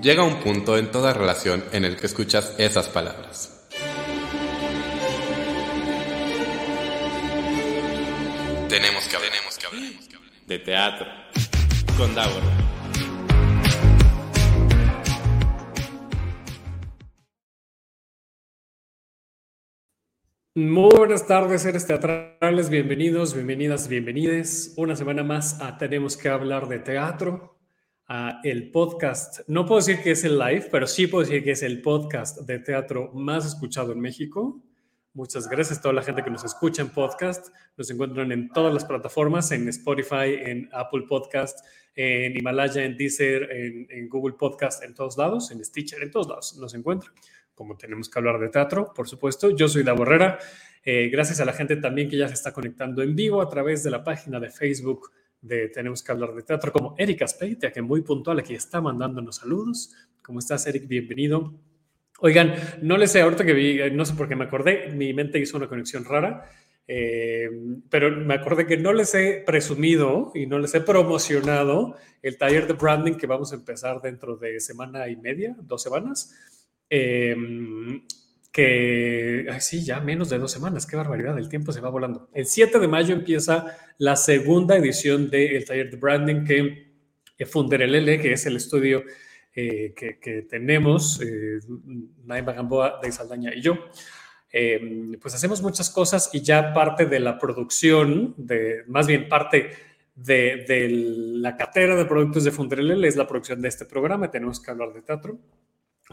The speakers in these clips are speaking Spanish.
Llega un punto en toda relación en el que escuchas esas palabras. Tenemos que hablar, tenemos que hablar de teatro con Davor. Muy buenas tardes, seres teatrales. Bienvenidos, bienvenidas, bienvenides. Una semana más a Tenemos que hablar de teatro el podcast, no puedo decir que es el live, pero sí puedo decir que es el podcast de teatro más escuchado en México. Muchas gracias a toda la gente que nos escucha en podcast. Nos encuentran en todas las plataformas, en Spotify, en Apple Podcast, en Himalaya, en Deezer, en, Google Podcast, en todos lados, en Stitcher, en todos lados nos encuentran. Como tenemos que hablar de teatro, por supuesto. Yo soy Da Borrera. Eh, gracias a la gente también que ya se está conectando en vivo a través de la página de Facebook de Tenemos que hablar de teatro, como Erika Speitia, que muy puntual aquí está mandándonos saludos. ¿Cómo estás, Eric? Bienvenido. Oigan, no les sé, ahorita que vi, no sé por qué me acordé, mi mente hizo una conexión rara, eh, pero me acordé que no les he presumido y no les he promocionado el taller de branding que vamos a empezar dentro de semana y media, dos semanas. Eh, que, sí, ya menos de dos semanas, qué barbaridad, el tiempo se va volando. El 7 de mayo empieza la segunda edición del taller de branding que Funderelele, que es el estudio eh, que, tenemos, eh, Naima Gamboa de Saldaña y yo. Eh, pues hacemos muchas cosas y ya parte de la producción, de, más bien parte de, de la cartera de productos de Funderelele es la producción de este programa, tenemos que hablar de teatro.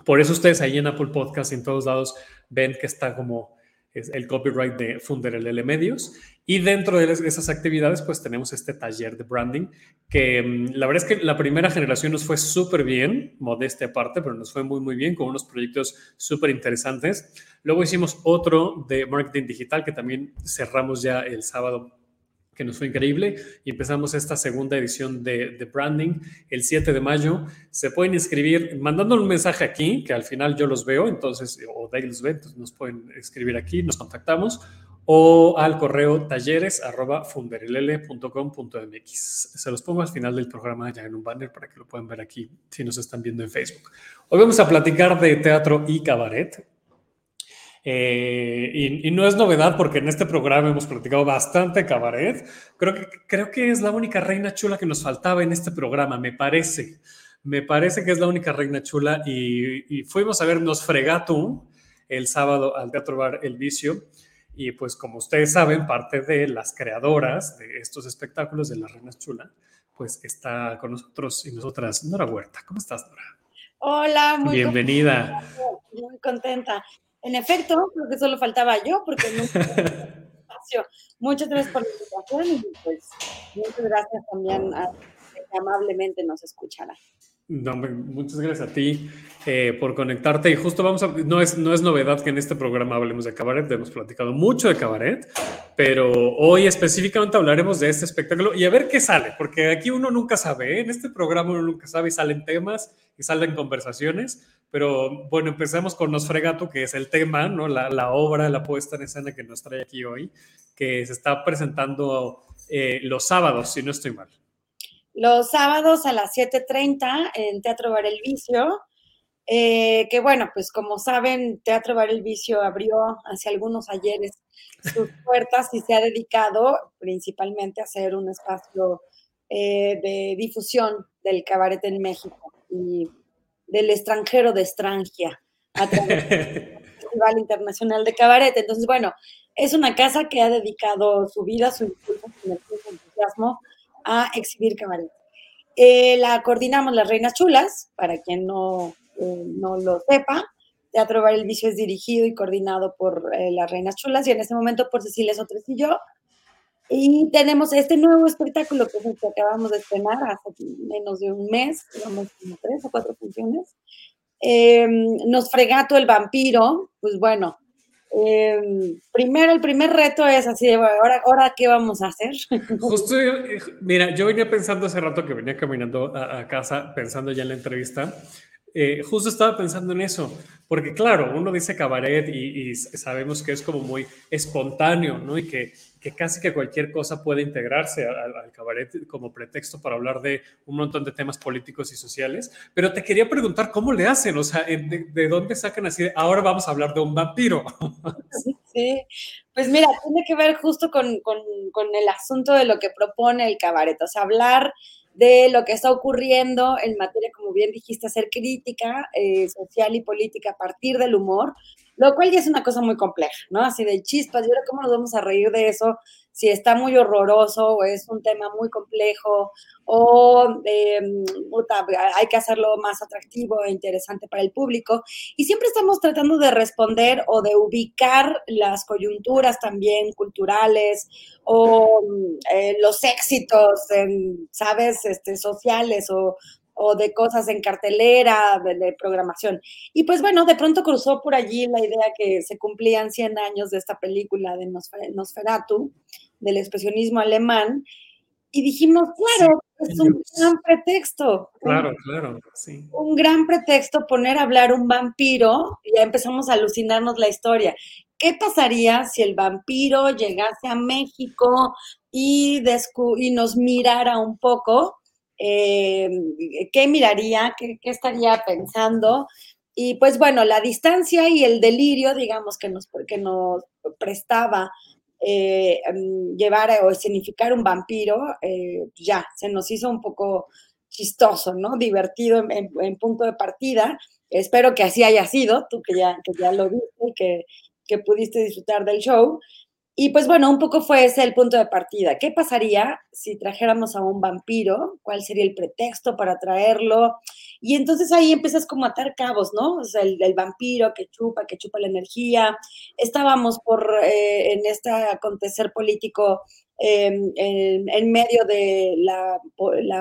Por eso ustedes ahí en Apple Podcast en todos lados ven que está como el copyright de Funderelele Medios. Y dentro de esas actividades, pues tenemos este taller de branding, que mm, la verdad es que la primera generación nos fue súper bien, modestia aparte, pero nos fue muy, muy bien, con unos proyectos súper interesantes. Luego hicimos otro de marketing digital, que también cerramos ya el sábado que nos fue increíble y empezamos esta segunda edición de, de, branding el 7 de mayo. Se pueden inscribir mandando un mensaje aquí, que al final yo los veo, entonces, o Dale los ve, entonces nos pueden escribir aquí, nos contactamos, o al correo talleres. Se los pongo al final del programa ya en un banner para que lo puedan ver aquí si nos están viendo en Facebook. Hoy vamos a platicar de teatro y cabaret. Eh, y, no es novedad porque en este programa hemos platicado bastante cabaret. Creo que, creo que es la única reina chula que nos faltaba en este programa, me parece. Me parece que es la única reina chula y, fuimos a vernos Fregato el sábado al Teatro Bar El Vicio. Y pues como ustedes saben, parte de las creadoras de estos espectáculos de la Reina Chula, pues está con nosotros y nosotras Nora Huerta. ¿Cómo estás, Nora? Hola, muy Bienvenida. Muy contenta. En efecto, creo que solo faltaba yo, porque no espacio. Muchas gracias por la invitación y pues muchas gracias también a que amablemente nos escuchará. No, muchas gracias a ti eh, por conectarte. Y justo vamos a. No es, no es novedad que en este programa hablemos de cabaret, hemos platicado mucho de cabaret, pero hoy específicamente hablaremos de este espectáculo y a ver qué sale, porque aquí uno nunca sabe. ¿eh? En este programa uno nunca sabe y salen temas y salen conversaciones. Pero bueno, empecemos con Nosfregato, que es el tema, ¿no? La, la, obra, la puesta en escena que nos trae aquí hoy, que se está presentando eh, los sábados, si no estoy mal. Los sábados a las 7.30 en Teatro Bar El Vicio, eh, que bueno, pues como saben, Teatro Bar El Vicio abrió hace algunos ayeres sus puertas y se ha dedicado principalmente a ser un espacio eh, de difusión del cabaret en México. Y del extranjero de Estrangia a través del Festival Internacional de Cabaret. Entonces, bueno, es una casa que ha dedicado su vida, su impulso, su entusiasmo a exhibir cabaret. Eh, la coordinamos las Reinas Chulas, para quien no, eh, no lo sepa. Teatro Bar El Vicio es dirigido y coordinado por eh, las Reinas Chulas y en este momento por Cecilia Sotres y yo. Y tenemos este nuevo espectáculo que es que acabamos de estrenar hace menos de un mes, digamos como tres o cuatro funciones. Em, nos fregato el vampiro, pues bueno, em, primero el primer reto es así de, ahora, ahora qué vamos a hacer. Justo, eh, mira, yo venía pensando hace rato que venía caminando a, casa, pensando ya en la entrevista, eh, justo estaba pensando en eso, porque claro, uno dice cabaret y, y, sabemos que es como muy espontáneo, ¿no? Y que que casi que cualquier cosa puede integrarse al, cabaret como pretexto para hablar de un montón de temas políticos y sociales. Pero te quería preguntar cómo le hacen, o sea, de, dónde sacan así ahora vamos a hablar de un vampiro? Sí, pues mira, tiene que ver justo con, con, con el asunto de lo que propone el cabaret, o sea, hablar de lo que está ocurriendo en materia, como bien dijiste, hacer crítica eh, social y política a partir del humor, lo cual ya es una cosa muy compleja, ¿no? Así de chispas, y ahora cómo nos vamos a reír de eso si está muy horroroso o es un tema muy complejo o eh, hay que hacerlo más atractivo e interesante para el público. Y siempre estamos tratando de responder o de ubicar las coyunturas también culturales o eh, los éxitos, ¿sabes?, este, sociales o, o de cosas en cartelera, de, programación. Y pues bueno, de pronto cruzó por allí la idea que se cumplían 100 años de esta película de Nosferatu, del expresionismo alemán, y dijimos, claro, es un gran pretexto. Claro, claro, sí. Un gran pretexto poner a hablar un vampiro, y ya empezamos a alucinarnos la historia. ¿Qué pasaría si el vampiro llegase a México y, y nos mirara un poco? Eh, qué miraría, qué, estaría pensando. Y pues bueno, la distancia y el delirio, digamos, que nos, que nos prestaba eh, em, llevar o escenificar un vampiro, eh, ya, se nos hizo un poco chistoso, ¿no? Divertido en, punto de partida. Espero que así haya sido, tú que ya, que ya lo viste y que, que pudiste disfrutar del show. Y pues bueno, un poco fue ese el punto de partida. ¿Qué pasaría si trajéramos a un vampiro? ¿Cuál sería el pretexto para traerlo? Y entonces ahí empiezas como a atar cabos, ¿no? O sea, el, vampiro que chupa, que chupa la energía. Estábamos por, eh, en este acontecer político em, en, medio de la,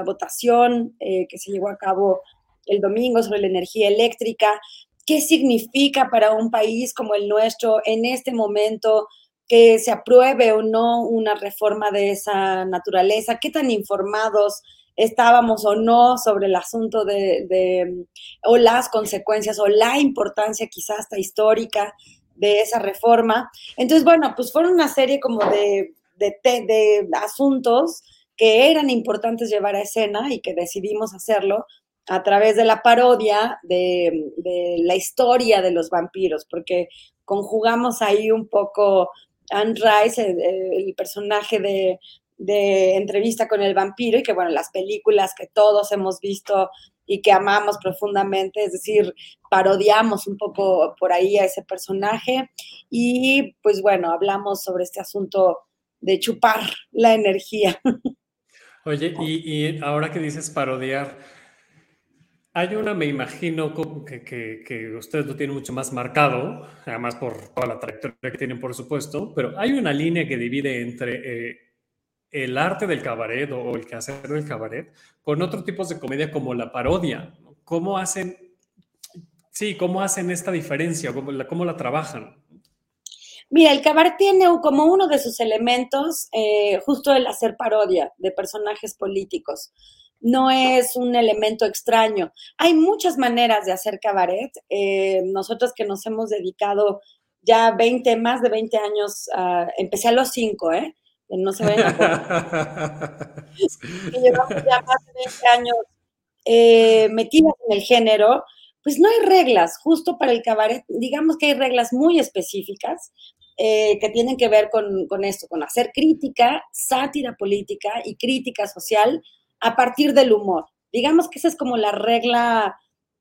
votación eh, que se llevó a cabo el domingo sobre la energía eléctrica. ¿Qué significa para un país como el nuestro en este momento? Que se apruebe o no una reforma de esa naturaleza, qué tan informados estábamos o no sobre el asunto de, o las consecuencias o la importancia quizás hasta histórica de esa reforma. Entonces, bueno, pues fueron una serie como de, de, asuntos que eran importantes llevar a escena y que decidimos hacerlo a través de la parodia de, de la historia de los vampiros, porque conjugamos ahí un poco Anne Rice, el, personaje de, entrevista con el vampiro y que bueno, las películas que todos hemos visto y que amamos profundamente, es decir, parodiamos un poco por ahí a ese personaje y pues bueno, hablamos sobre este asunto de chupar la energía. Oye, y, y ahora que dices parodiar, hay una, me imagino, que, que, que ustedes lo tienen mucho más marcado, además por toda la trayectoria que tienen, por supuesto, pero hay una línea que divide entre eh, el arte del cabaret o el quehacer del cabaret con otros tipos de comedia como la parodia. ¿Cómo hacen, sí, cómo hacen esta diferencia? ¿Cómo la, cómo la trabajan? Mira, el cabaret tiene como uno de sus elementos eh, justo el hacer parodia de personajes políticos no es un elemento extraño. Hay muchas maneras de hacer cabaret. Eh, nosotros que nos hemos dedicado ya 20, más de 20 años, empecé a los 5, ¿eh? No se ven. llevamos ya más de 20 años eh, metidas en el género, pues no hay reglas, justo para el cabaret, digamos que hay reglas muy específicas eh, que tienen que ver con, con esto, con hacer crítica, sátira política y crítica social a partir del humor. Digamos que esa es como la regla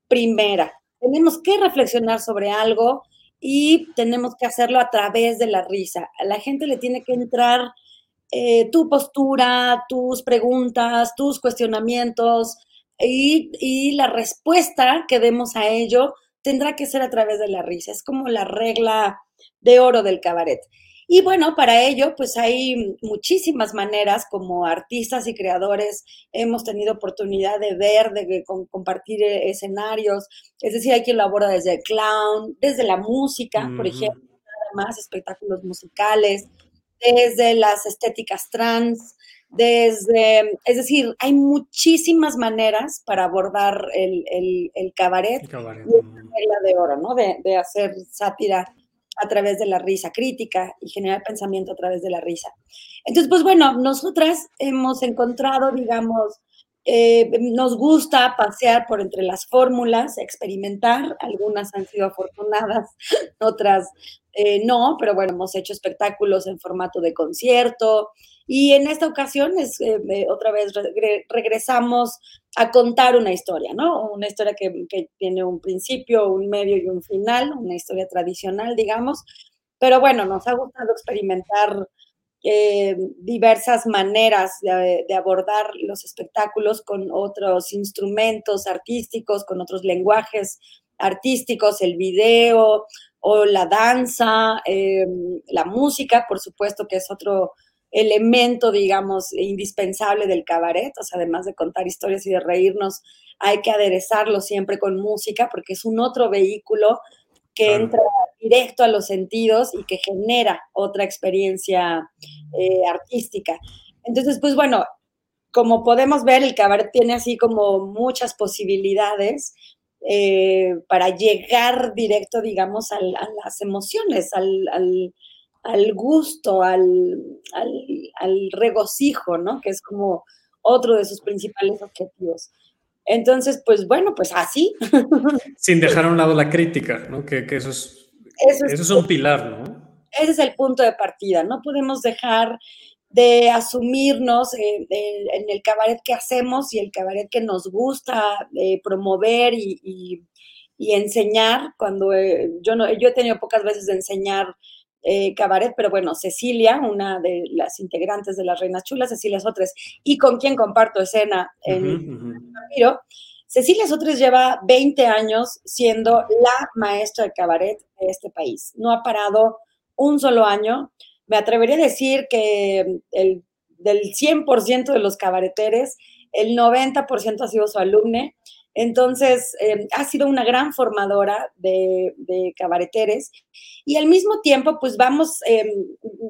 primera. Tenemos que reflexionar sobre algo y tenemos que hacerlo a través de la risa. A la gente le tiene que entrar eh, tu postura, tus preguntas, tus cuestionamientos y, y la respuesta que demos a ello tendrá que ser a través de la risa. Es como la regla de oro del cabaret. Y bueno, para ello, pues hay muchísimas maneras como artistas y creadores hemos tenido oportunidad de ver, de, compartir eh, escenarios. Es decir, hay quien lo aborda desde el clown, desde la música, por ejemplo, nada más espectáculos musicales, desde las estéticas trans, desde, es decir, hay muchísimas maneras para abordar el, el, cabaret, el cabaret. regla de oro, ¿no? De, de hacer sátira a través de la risa, crítica y generar pensamiento a través de la risa. Entonces, pues bueno, nosotras hemos encontrado, digamos, eh, nos gusta pasear por entre las fórmulas, experimentar, algunas han sido afortunadas, otras eh, no, pero bueno, hemos hecho espectáculos en formato de concierto y en esta ocasión es, eh, otra vez regresamos a contar una historia, ¿no? Una historia que, tiene un principio, un medio y un final, una historia tradicional, digamos, pero bueno, nos ha gustado experimentar eh, diversas maneras de, abordar los espectáculos con otros instrumentos artísticos, con otros lenguajes artísticos, el video o la danza, eh, la música, por supuesto que es otro elemento, digamos, indispensable del cabaret, o sea, además de contar historias y de reírnos, hay que aderezarlo siempre con música porque es un otro vehículo que entra directo a los sentidos y que genera otra experiencia eh, artística. Entonces, pues bueno, como podemos ver, el cabaret tiene así como muchas posibilidades eh, para llegar directo, digamos, a las emociones, al, al, gusto, al, al, regocijo, ¿no? Que es como otro de sus principales objetivos. Entonces, pues bueno, pues así. Sin dejar a un lado la crítica, ¿no? Que, eso, es, eso, es, un pilar, ¿no? Ese es el punto de partida. No podemos dejar de asumirnos en, el cabaret que hacemos y el cabaret que nos gusta eh, promover y, enseñar. Cuando eh, yo no, yo he tenido pocas veces de enseñar eh, cabaret, pero bueno, Cecilia, una de las integrantes de las Reinas Chulas, Cecilia Sotres, y con quien comparto escena en uh Cecilia Sotres lleva 20 años siendo la maestra de cabaret de este país. No ha parado un solo año. Me atrevería a decir que el, del 100% de los cabareteres, el 90% ha sido su alumne. Entonces, eh, ha sido una gran formadora de, de, cabareteres y al mismo tiempo, pues vamos em,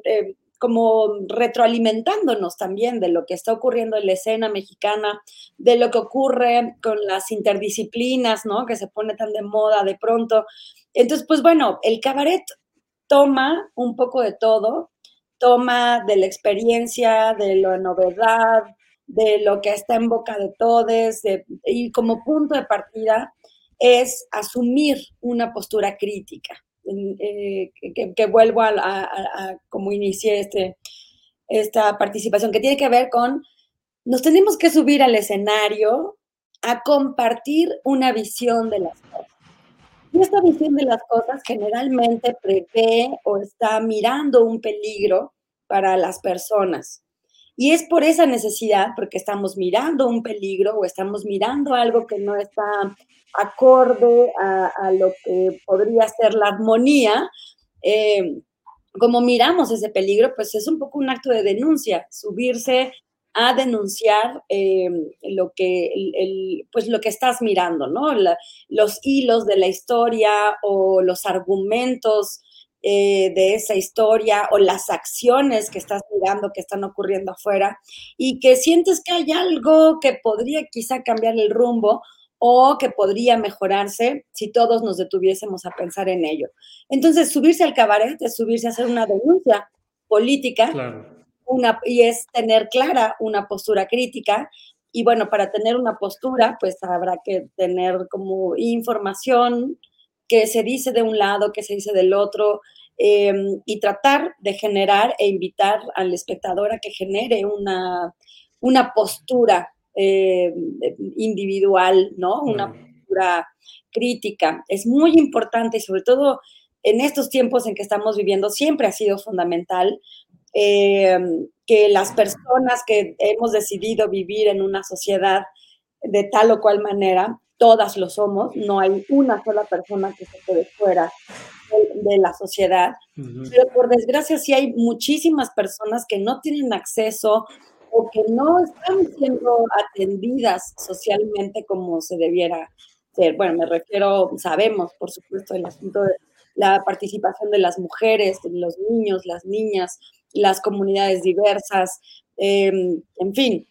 em, como retroalimentándonos también de lo que está ocurriendo en la escena mexicana, de lo que ocurre con las interdisciplinas, ¿no? Que se pone tan de moda de pronto. Entonces, pues bueno, el cabaret toma un poco de todo, toma de la experiencia, de la novedad, de lo que está en boca de todos, y como punto de partida es asumir una postura crítica, eh, que, vuelvo a, como inicié este, esta participación, que tiene que ver con, nos tenemos que subir al escenario a compartir una visión de las cosas. Y esta visión de las cosas generalmente prevé o está mirando un peligro para las personas. Y es por esa necesidad, porque estamos mirando un peligro o estamos mirando algo que no está acorde a, lo que podría ser la armonía, eh, como miramos ese peligro, pues es un poco un acto de denuncia, subirse a denunciar eh, lo, que, pues lo que estás mirando, ¿no? los hilos de la historia o los argumentos eh, de esa historia o las acciones que estás mirando que están ocurriendo afuera y que sientes que hay algo que podría quizá cambiar el rumbo o que podría mejorarse si todos nos detuviésemos a pensar en ello. Entonces, subirse al cabaret es subirse a hacer una denuncia política una, y es tener clara una postura crítica. Y bueno, para tener una postura, pues habrá que tener como información que se dice de un lado, que se dice del otro, em, y tratar de generar e invitar al espectador a que genere una, una postura eh, individual, ¿no? Una postura crítica. Es muy importante y sobre todo en estos tiempos en que estamos viviendo siempre ha sido fundamental eh, que las personas que hemos decidido vivir en una sociedad de tal o cual manera, todas lo somos, no hay una sola persona que se quede fuera de, la sociedad, pero por desgracia sí hay muchísimas personas que no tienen acceso o que no están siendo atendidas socialmente como se debiera ser. Bueno, me refiero, sabemos, por supuesto, el asunto de la participación de las mujeres, los niños, las niñas, las comunidades diversas, em, en fin.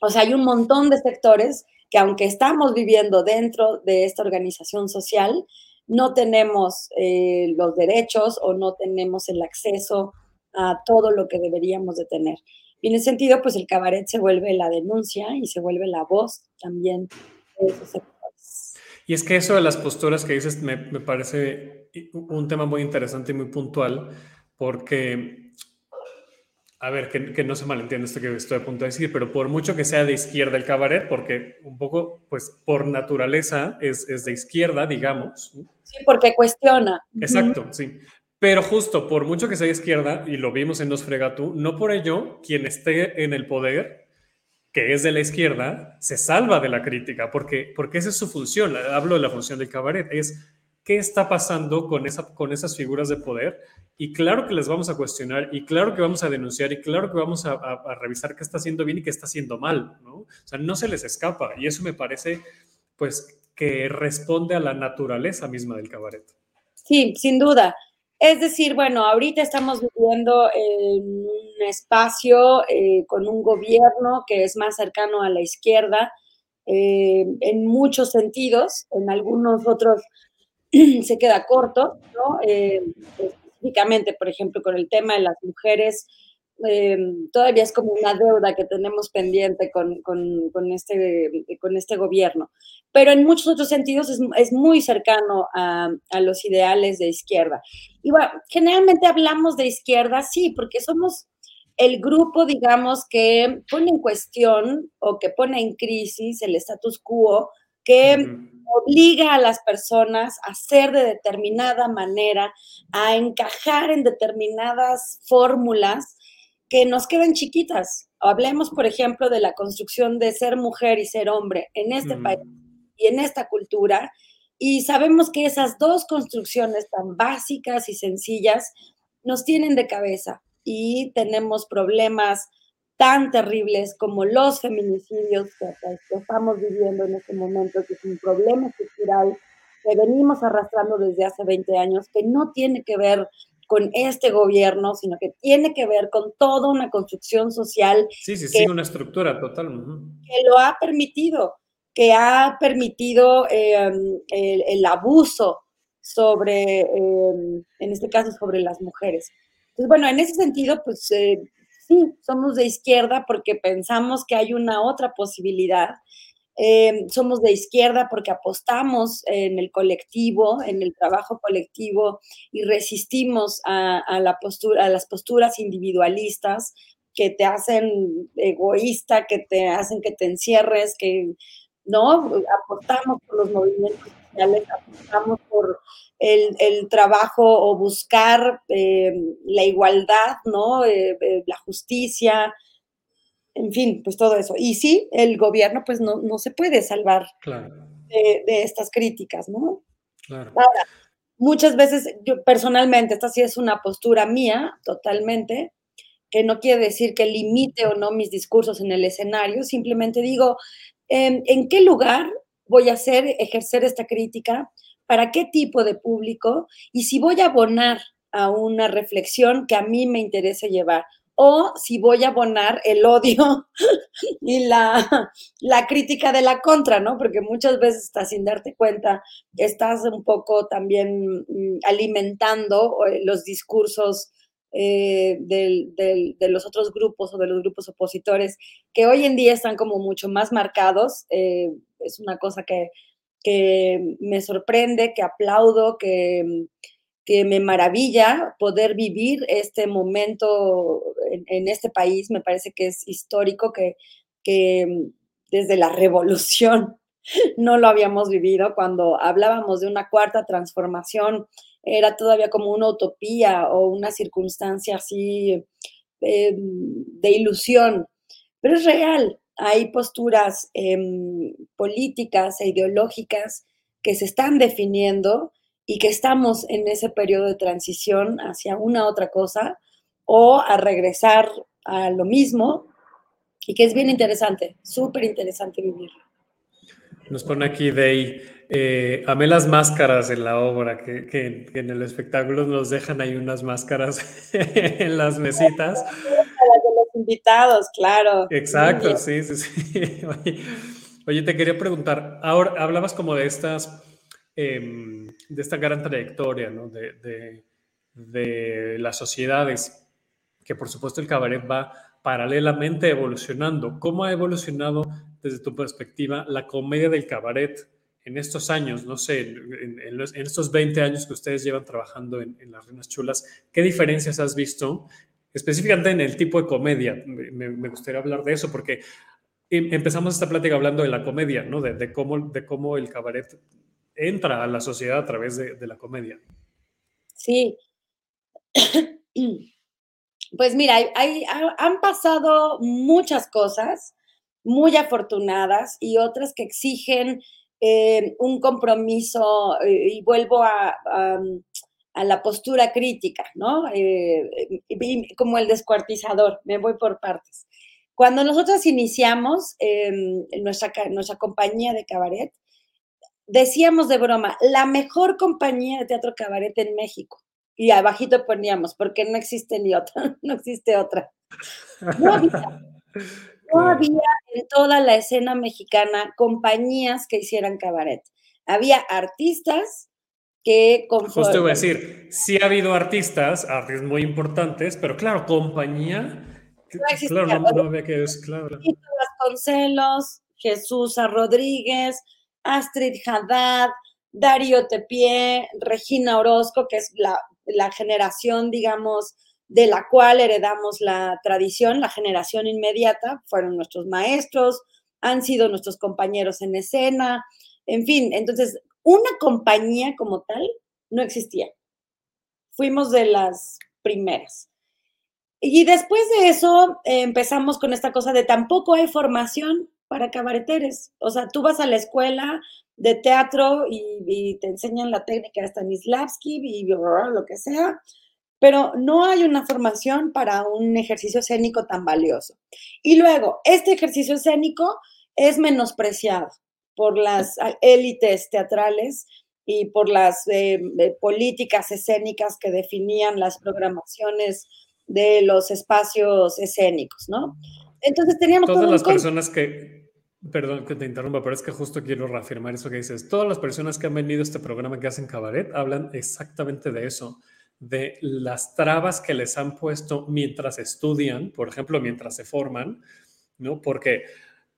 O sea, hay un montón de sectores que aunque estamos viviendo dentro de esta organización social, no tenemos eh, los derechos o no tenemos el acceso a todo lo que deberíamos de tener. Y en ese sentido, pues el cabaret se vuelve la denuncia y se vuelve la voz también de esos sectores. Y es que eso de las posturas que dices me, me parece un tema muy interesante y muy puntual, porque a ver, que, no se malentiende esto que estoy a punto de decir, pero por mucho que sea de izquierda el cabaret, porque un poco, pues por naturaleza es, es de izquierda, digamos. Sí, porque cuestiona. Exacto, sí. Pero justo por mucho que sea de izquierda, y lo vimos en Nos Fregatú, no por ello quien esté en el poder, que es de la izquierda, se salva de la crítica, porque, porque esa es su función. Hablo de la función del cabaret, es qué está pasando con, esa, con esas figuras de poder y claro que les vamos a cuestionar y claro que vamos a denunciar y claro que vamos a, revisar qué está haciendo bien y qué está haciendo mal, ¿no? O sea, no se les escapa y eso me parece, pues, que responde a la naturaleza misma del cabaret. Sí, sin duda. Es decir, bueno, ahorita estamos viviendo en un espacio eh, con un gobierno que es más cercano a la izquierda eh, en muchos sentidos, en algunos otros se queda corto, ¿no? Eh, específicamente, por ejemplo, con el tema de las mujeres, eh, todavía es como una deuda que tenemos pendiente con, con, con, este, con este gobierno. Pero en muchos otros sentidos es, es muy cercano a, a, los ideales de izquierda. Y bueno, generalmente hablamos de izquierda, sí, porque somos el grupo, digamos, que pone en cuestión o que pone en crisis el status quo, que obliga a las personas a ser de determinada manera, a encajar en determinadas fórmulas que nos quedan chiquitas. Hablemos, por ejemplo, de la construcción de ser mujer y ser hombre en este país y en esta cultura. Y sabemos que esas dos construcciones tan básicas y sencillas nos tienen de cabeza y tenemos problemas tan terribles como los feminicidios que, estamos viviendo en este momento, que es un problema estructural que venimos arrastrando desde hace 20 años, que no tiene que ver con este gobierno, sino que tiene que ver con toda una construcción social. Sí, sí, sí, una estructura total. Que lo ha permitido, que ha permitido em, el, abuso sobre, em, en este caso, sobre las mujeres. Entonces, bueno, en ese sentido, pues eh, sí, somos de izquierda porque pensamos que hay una otra posibilidad. Eh, somos de izquierda porque apostamos en el colectivo, en el trabajo colectivo y resistimos a, a las posturas individualistas que te hacen egoísta, que te hacen que te encierres, que no apostamos por los movimientos sociales, apostamos por el, trabajo o buscar eh, la igualdad, ¿no? Eh, eh, la justicia, en fin, pues todo eso. Y sí, el gobierno pues no, no se puede salvar de, estas críticas, ¿no? Claro. Ahora, muchas veces, yo personalmente, esta sí es una postura mía, totalmente, que no quiere decir que limite o no mis discursos en el escenario, simplemente digo, em, ¿en qué lugar voy a hacer, ejercer esta crítica? para qué tipo de público y si voy a abonar a una reflexión que a mí me interese llevar o si voy a abonar el odio y la, la, crítica de la contra, ¿no? Porque muchas veces estás sin darte cuenta, estás un poco también mm, alimentando eh, los discursos eh, de los otros grupos o de los grupos opositores que hoy en día están como mucho más marcados. Eh, es una cosa que que me sorprende, que aplaudo, que, que me maravilla poder vivir este momento en, este país. Me parece que es histórico, que, que desde la revolución no lo habíamos vivido. Cuando hablábamos de una cuarta transformación, era todavía como una utopía o una circunstancia así eh, de ilusión, pero es real hay posturas em, políticas e ideológicas que se están definiendo y que estamos en ese periodo de transición hacia una otra cosa o a regresar a lo mismo y que es bien interesante, súper interesante vivirlo. Nos pone aquí Day, eh, amé las máscaras en la obra, que, que, en el espectáculo nos dejan ahí unas máscaras en las mesitas invitados, claro. Exacto, sí, sí, sí. Oye, te quería preguntar, ahora hablabas como de estas em, de esta gran trayectoria ¿no? de, de, las sociedades, que por supuesto el cabaret va paralelamente evolucionando. ¿Cómo ha evolucionado desde tu perspectiva la comedia del cabaret en estos años, no sé, en, estos 20 años que ustedes llevan trabajando en, Las Reinas Chulas, ¿qué diferencias has visto específicamente en el tipo de comedia? Me, gustaría hablar de eso porque em, empezamos esta plática hablando de la comedia, ¿no? De, cómo, de cómo el cabaret entra a la sociedad a través de, la comedia. Sí. Pues mira, han pasado muchas cosas muy afortunadas y otras que exigen eh, un compromiso eh, y vuelvo a, la postura crítica, ¿no? Eh, como el descuartizador, me voy por partes. Cuando nosotros iniciamos nuestra, nuestra compañía de cabaret, decíamos de broma, la mejor compañía de teatro cabaret en México. Y abajito poníamos, porque no existe ni otra, no existe otra. No había en toda la escena mexicana compañías que hicieran cabaret. Había artistas que... Justo voy a decir, sí ha habido artistas, artistas muy importantes, pero claro, compañía... No claro, no, había que claro. Vasconcelos, Jesús Rodríguez, Astrid Haddad, Darío Tepié, Regina Orozco, que es la, la generación, digamos, de la cual heredamos la tradición, la generación inmediata, fueron nuestros maestros, han sido nuestros compañeros en escena, en fin, entonces una compañía como tal no existía. Fuimos de las primeras. Y después de eso empezamos con esta cosa de tampoco hay formación para cabareteres. O sea, tú vas a la escuela de teatro y, te enseñan la técnica de Stanislavski y lo que sea, pero no hay una formación para un ejercicio escénico tan valioso. Y luego, este ejercicio escénico es menospreciado por las élites teatrales y por las eh, eh, políticas escénicas que definían las programaciones de los espacios escénicos, ¿no? Entonces teníamos... Todas las personas que, perdón que te interrumpa, pero es que justo quiero reafirmar eso que dices. Todas las personas que han venido a este programa que hacen cabaret hablan exactamente de eso de las trabas que les han puesto mientras estudian, por ejemplo, mientras se forman, ¿no? Porque,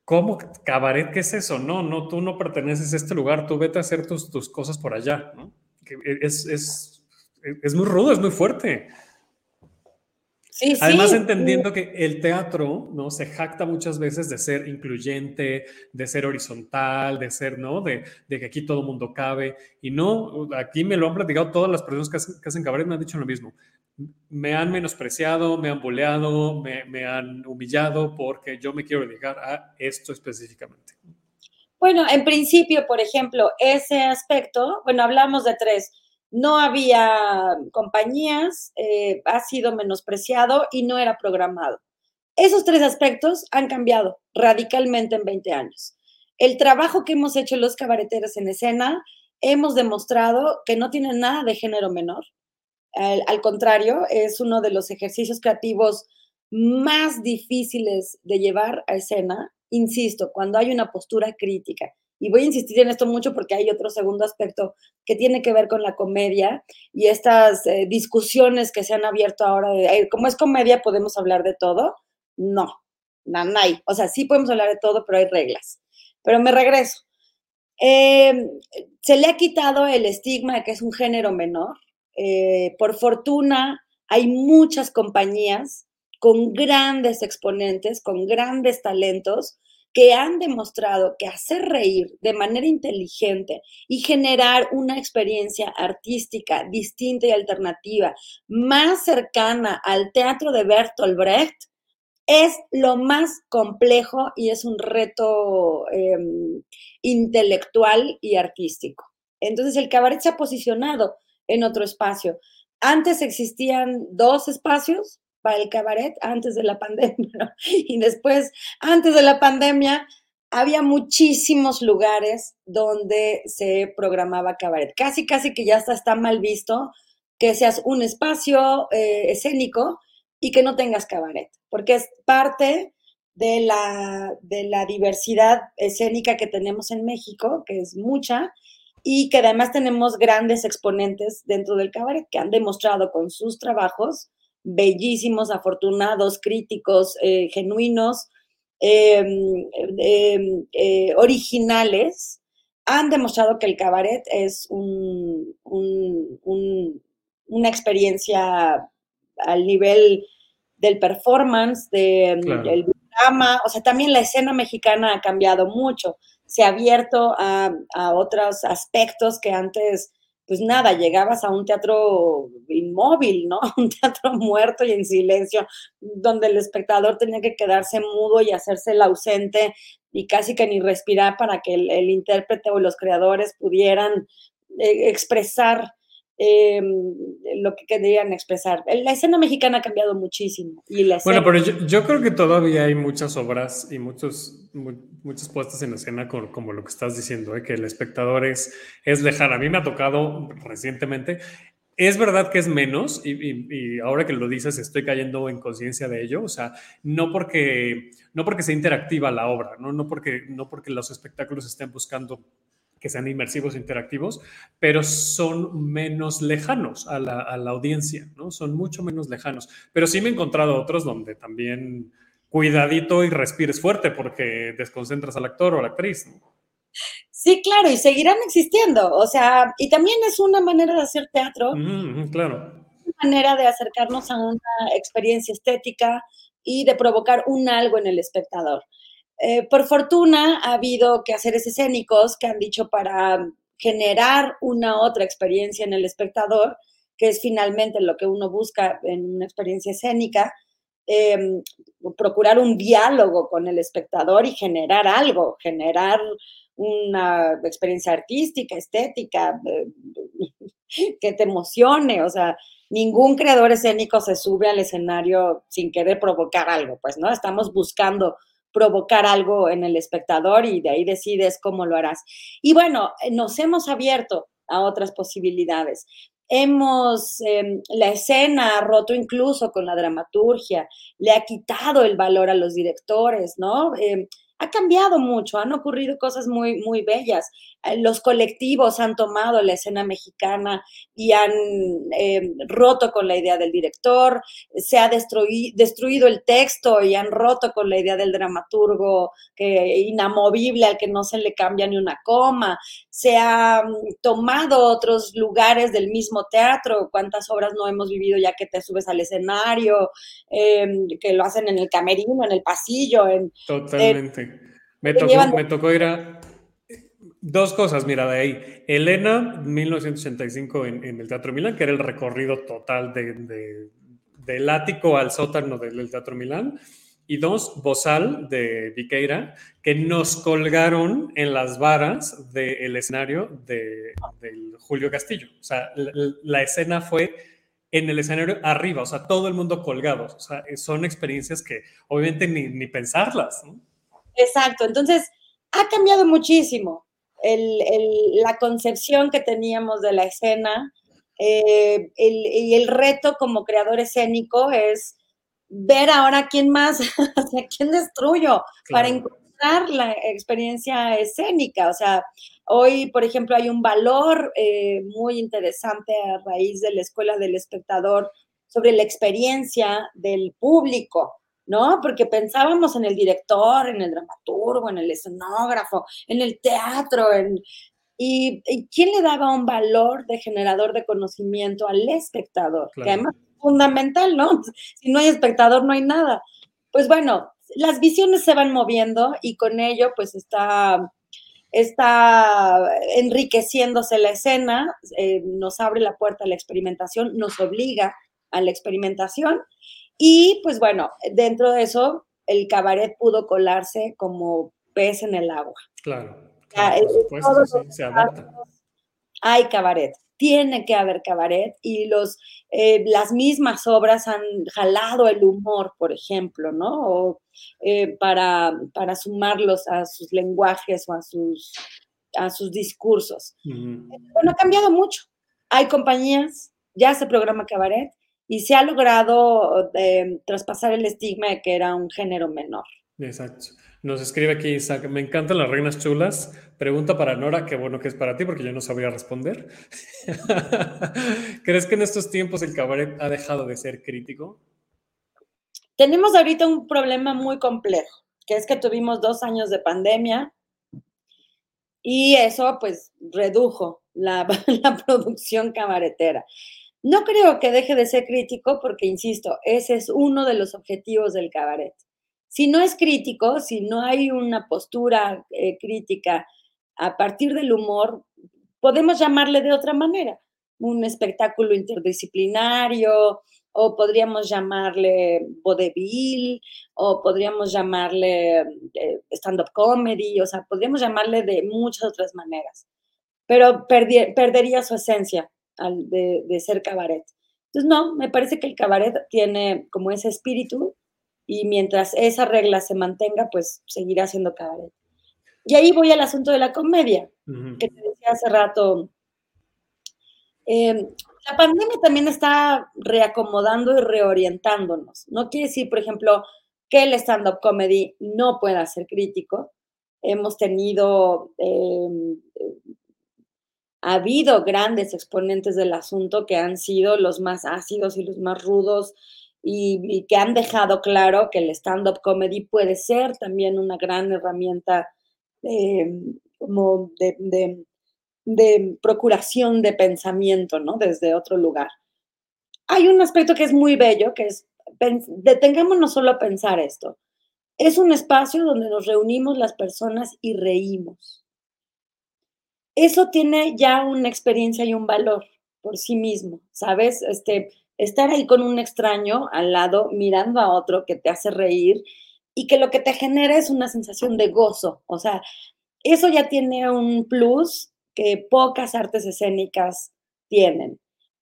¿cómo cabaret? ¿Qué es eso? No, no, tú no perteneces a este lugar, tú vete a hacer tus, tus cosas por allá, ¿no? Es, es, es muy rudo, es muy fuerte. Además, entendiendo que el teatro, ¿no? Se jacta muchas veces de ser incluyente, de ser horizontal, de ser, ¿no? De, de que aquí todo mundo cabe. Y no, aquí me lo han platicado todas las personas que hacen, que hacen cabaret, me han dicho lo mismo. Me han menospreciado, me han boleado, me, me han humillado porque yo me quiero dedicar a esto específicamente. Bueno, en principio, por ejemplo, ese aspecto, bueno, hablamos de tres no había compañías, eh, ha sido menospreciado y no era programado. Esos tres aspectos han cambiado radicalmente en 20 años. El trabajo que hemos hecho los cabareteros en escena, hemos demostrado que no tiene nada de género menor. al contrario, es uno de los ejercicios creativos más difíciles de llevar a escena, insisto, cuando hay una postura crítica y voy a insistir en esto mucho porque hay otro segundo aspecto que tiene que ver con la comedia y estas eh, discusiones que se han abierto ahora de, como es comedia, podemos hablar de todo. No, no, hay. O sea, sí podemos hablar de todo, pero hay reglas. Pero me regreso. Em, se le ha quitado el estigma de que es un género menor. Eh, por fortuna, hay muchas compañías con grandes exponentes, con grandes talentos, que han demostrado que hacer reír de manera inteligente y generar una experiencia artística distinta y alternativa más cercana al teatro de Bertolt Brecht es lo más complejo y es un reto em, intelectual y artístico. Entonces el cabaret se ha posicionado en otro espacio. Antes existían dos espacios, para el cabaret antes de la pandemia, Y después, antes de la pandemia, había muchísimos lugares donde se programaba cabaret. Casi, casi que ya está, está mal visto que seas un espacio eh, escénico y que no tengas cabaret, porque es parte de la, de la diversidad escénica que tenemos en México, que es mucha, y que además tenemos grandes exponentes dentro del cabaret que han demostrado con sus trabajos bellísimos, afortunados, críticos, eh, genuinos, em, em, eh, originales, han demostrado que el cabaret es una experiencia al nivel del performance, del drama, o sea, también la escena mexicana ha cambiado mucho, se ha abierto a, a otros aspectos que antes pues nada, llegabas a un teatro inmóvil, ¿no? Un teatro muerto y en silencio, donde el espectador tenía que quedarse mudo y hacerse el ausente y casi que ni respirar para que el, intérprete o los creadores pudieran eh, expresar eh, lo que querían expresar. La escena mexicana ha cambiado muchísimo. Y la bueno, pero yo, creo que todavía hay muchas obras y muchos, muchas puestas en escena con, como lo que estás diciendo, ¿eh? que el espectador es, es lejano. A mí me ha tocado recientemente. Es verdad que es menos y, ahora que lo dices estoy cayendo en conciencia de ello, o sea, no porque, no porque sea interactiva la obra, ¿no? No, porque, no porque los espectáculos estén buscando que sean inmersivos e interactivos, pero son menos lejanos a la, a la, audiencia, ¿no? Son mucho menos lejanos. Pero sí me he encontrado otros donde también cuidadito y respires fuerte porque desconcentras al actor o a la actriz. Sí, claro, y seguirán existiendo. O sea, y también es una manera de hacer teatro. claro. Una manera de acercarnos a una experiencia estética y de provocar un algo en el espectador. Eh, por fortuna ha habido quehaceres escénicos que han dicho para generar una otra experiencia en el espectador, que es finalmente lo que uno busca en una experiencia escénica, em, procurar un diálogo con el espectador y generar algo, generar una experiencia artística, estética, que te emocione, o sea, ningún creador escénico se sube al escenario sin querer provocar algo, pues, ¿no? Estamos buscando provocar algo en el espectador y de ahí decides cómo lo harás. Y bueno, eh, nos hemos abierto a otras posibilidades. Hemos, em, la escena ha roto incluso con la dramaturgia, le ha quitado el valor a los directores, ¿no? Em, ha cambiado mucho, han ocurrido cosas muy, muy bellas. Eh, los colectivos han tomado la escena mexicana y han eh, roto con la idea del director, se ha destruido el texto y han roto con la idea del dramaturgo que, inamovible al que no se le cambia ni una coma, se han tomado otros lugares del mismo teatro, cuántas obras no hemos vivido ya que te subes al escenario, em, que lo hacen en el camerino, en el pasillo. En, Totalmente. Me, tocó, me tocó ir a Dos cosas, mira, de ahí. Elena, 1985 en, en el Teatro Milán, que era el recorrido total de, del ático al sótano del, Teatro Milán. Y dos, Bozal de Viqueira, que nos colgaron en las varas del escenario de, del Julio Castillo. O sea, la, escena fue en el escenario arriba, o sea, todo el mundo colgado. O sea, son experiencias que obviamente ni, ni pensarlas. Exacto, entonces ha cambiado muchísimo la concepción que teníamos de la escena eh, y el reto como creador escénico es ver ahora quién más, a quién destruyo para encontrar la experiencia escénica. O sea, hoy, por ejemplo, hay un valor eh, muy interesante a raíz de la Escuela del Espectador sobre la experiencia del público. ¿No? Porque pensábamos en el director, en el dramaturgo, en el escenógrafo, en el teatro, en... Y, quién le daba un valor de generador de conocimiento al espectador, que además es fundamental, ¿no? Si no hay espectador, no hay nada. Pues bueno, las visiones se van moviendo y con ello, pues está está enriqueciéndose la escena, eh, nos abre la puerta a la experimentación, nos obliga a la experimentación y pues bueno, dentro de eso, el cabaret pudo colarse como pez en el agua. Claro. se adapta. Hay cabaret, tiene que haber cabaret y los, eh, las mismas obras han jalado el humor, por ejemplo, ¿no? O, eh, para, para sumarlos a sus lenguajes o a sus, a sus discursos. Bueno, ha cambiado mucho. Hay compañías, ya se programa cabaret y se ha logrado eh, traspasar el estigma de que era un género menor. Exacto. Nos escribe aquí Isaac, me encantan las reinas chulas. Pregunta para Nora, qué bueno que es para ti porque yo no sabría responder. ¿Crees que en estos tiempos el cabaret ha dejado de ser crítico? Tenemos ahorita un problema muy complejo, que es que tuvimos dos años de pandemia y eso pues redujo la, la producción cabaretera. No creo que deje de ser crítico porque, insisto, ese es uno de los objetivos del cabaret. Si no es crítico, si no hay una postura eh, crítica a partir del humor, podemos llamarle de otra manera, un espectáculo interdisciplinario, o podríamos llamarle vodevil, o podríamos llamarle eh, stand-up comedy, o sea, podríamos llamarle de muchas otras maneras, pero perdería su esencia al de, de, ser cabaret. Entonces, no, me parece que el cabaret tiene como ese espíritu y mientras esa regla se mantenga, pues seguirá siendo cabaret. Y ahí voy al asunto de la comedia, que te decía hace rato. Eh, la pandemia también está reacomodando y reorientándonos. No quiere decir, por ejemplo, que el stand-up comedy no pueda ser crítico. Hemos tenido eh, ha habido grandes exponentes del asunto que han sido los más ácidos y los más rudos y, que han dejado claro que el stand-up comedy puede ser también una gran herramienta de, de, procuración de pensamiento, ¿no? Desde otro lugar. Hay un aspecto que es muy bello, que es, detengámonos solo a pensar esto. Es un espacio donde nos reunimos las personas y reímos eso tiene ya una experiencia y un valor por sí mismo, ¿sabes? Este, estar ahí con un extraño al lado, mirando a otro que te hace reír y que lo que te genera es una sensación de gozo. O sea, eso ya tiene un plus que pocas artes escénicas tienen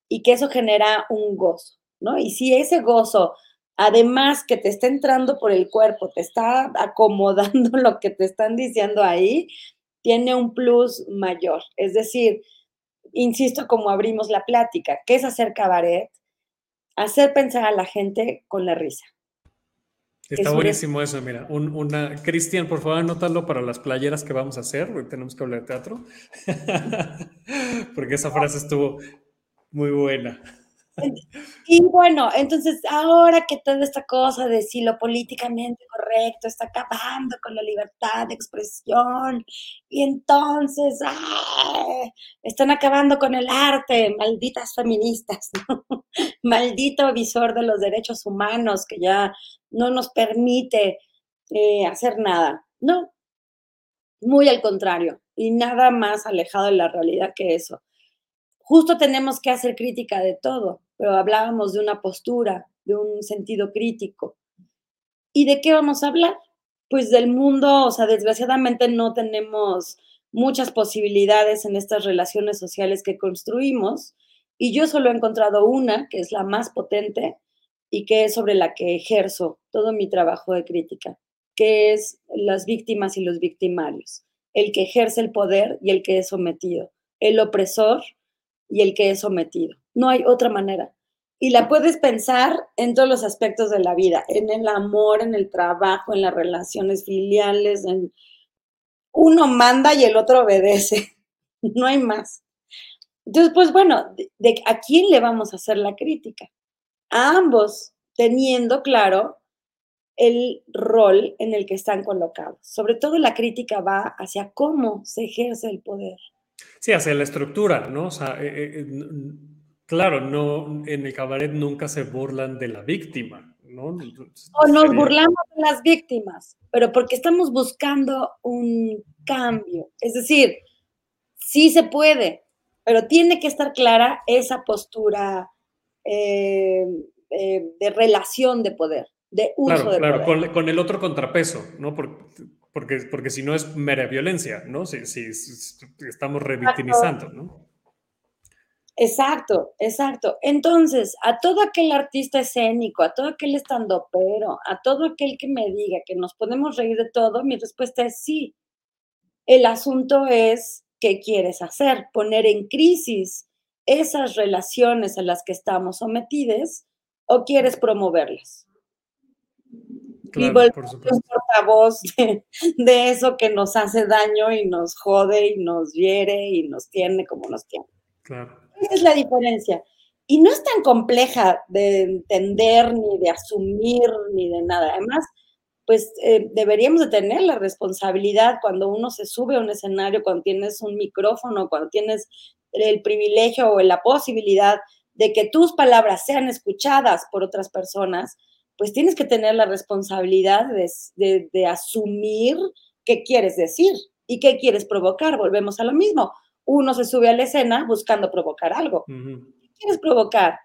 y que eso genera un gozo, ¿no? Y si ese gozo, además que te está entrando por el cuerpo, te está acomodando lo que te están diciendo ahí, tiene un plus mayor. Es decir, insisto, como abrimos la plática, ¿qué es hacer cabaret? Hacer pensar a la gente con la risa. Está buenísimo eso, mira. una, Cristian, por favor, anótalo para las playeras que vamos a hacer. Hoy tenemos que hablar de teatro. Porque esa frase estuvo muy buena. Y bueno, entonces ahora que toda esta cosa de si lo políticamente correcto está acabando con la libertad de expresión y entonces están acabando con el arte, malditas feministas, maldito visor de los derechos humanos que ya no nos permite eh, hacer nada. No, muy al contrario, y nada más alejado de la realidad que eso. Justo tenemos que hacer crítica de todo pero hablábamos de una postura, de un sentido crítico. ¿Y de qué vamos a hablar? Pues del mundo, o sea, desgraciadamente no tenemos muchas posibilidades en estas relaciones sociales que construimos y yo solo he encontrado una, que es la más potente y que es sobre la que ejerzo todo mi trabajo de crítica, que es las víctimas y los victimarios, el que ejerce el poder y el que es sometido, el opresor y el que es sometido. No hay otra manera. Y la puedes pensar en todos los aspectos de la vida, en el amor, en el trabajo, en las relaciones filiales, en uno manda y el otro obedece. No hay más. Entonces, pues bueno, ¿a quién le vamos a hacer la crítica? A ambos, teniendo claro el rol en el que están colocados. Sobre todo la crítica va hacia cómo se ejerce el poder. Sí, hacia la estructura, ¿no? O sea, eh, eh, eh, claro, no, en el cabaret nunca se burlan de la víctima, ¿no? O nos burlamos de las víctimas, pero porque estamos buscando un cambio. Es decir, sí se puede, pero tiene que estar clara esa postura de relación de poder, de uso de claro, poder. Con, con, el otro contrapeso, ¿no? Porque porque, porque si no es mera violencia, ¿no? Si, si, estamos revictimizando, ¿no? Exacto, exacto. Entonces, a todo aquel artista escénico, a todo aquel estandopero, a todo aquel que me diga que nos podemos reír de todo, mi respuesta es sí. El asunto es qué quieres hacer, poner en crisis esas relaciones a las que estamos sometidos o quieres promoverlas? Claro, y por supuesto. portavoz de, de eso que nos hace daño y nos jode y nos hiere y nos tiene como nos tiene. Claro. Es la diferencia. Y no es tan compleja de entender, ni de asumir, ni de nada. Además, pues eh, deberíamos de tener la responsabilidad cuando uno se sube a un escenario, cuando tienes un micrófono, cuando tienes el privilegio o la posibilidad de que tus palabras sean escuchadas por otras personas, pues tienes que tener la responsabilidad de, de asumir qué quieres decir y qué quieres provocar. Volvemos a lo mismo. Uno se sube a la escena buscando provocar algo. ¿Qué quieres provocar?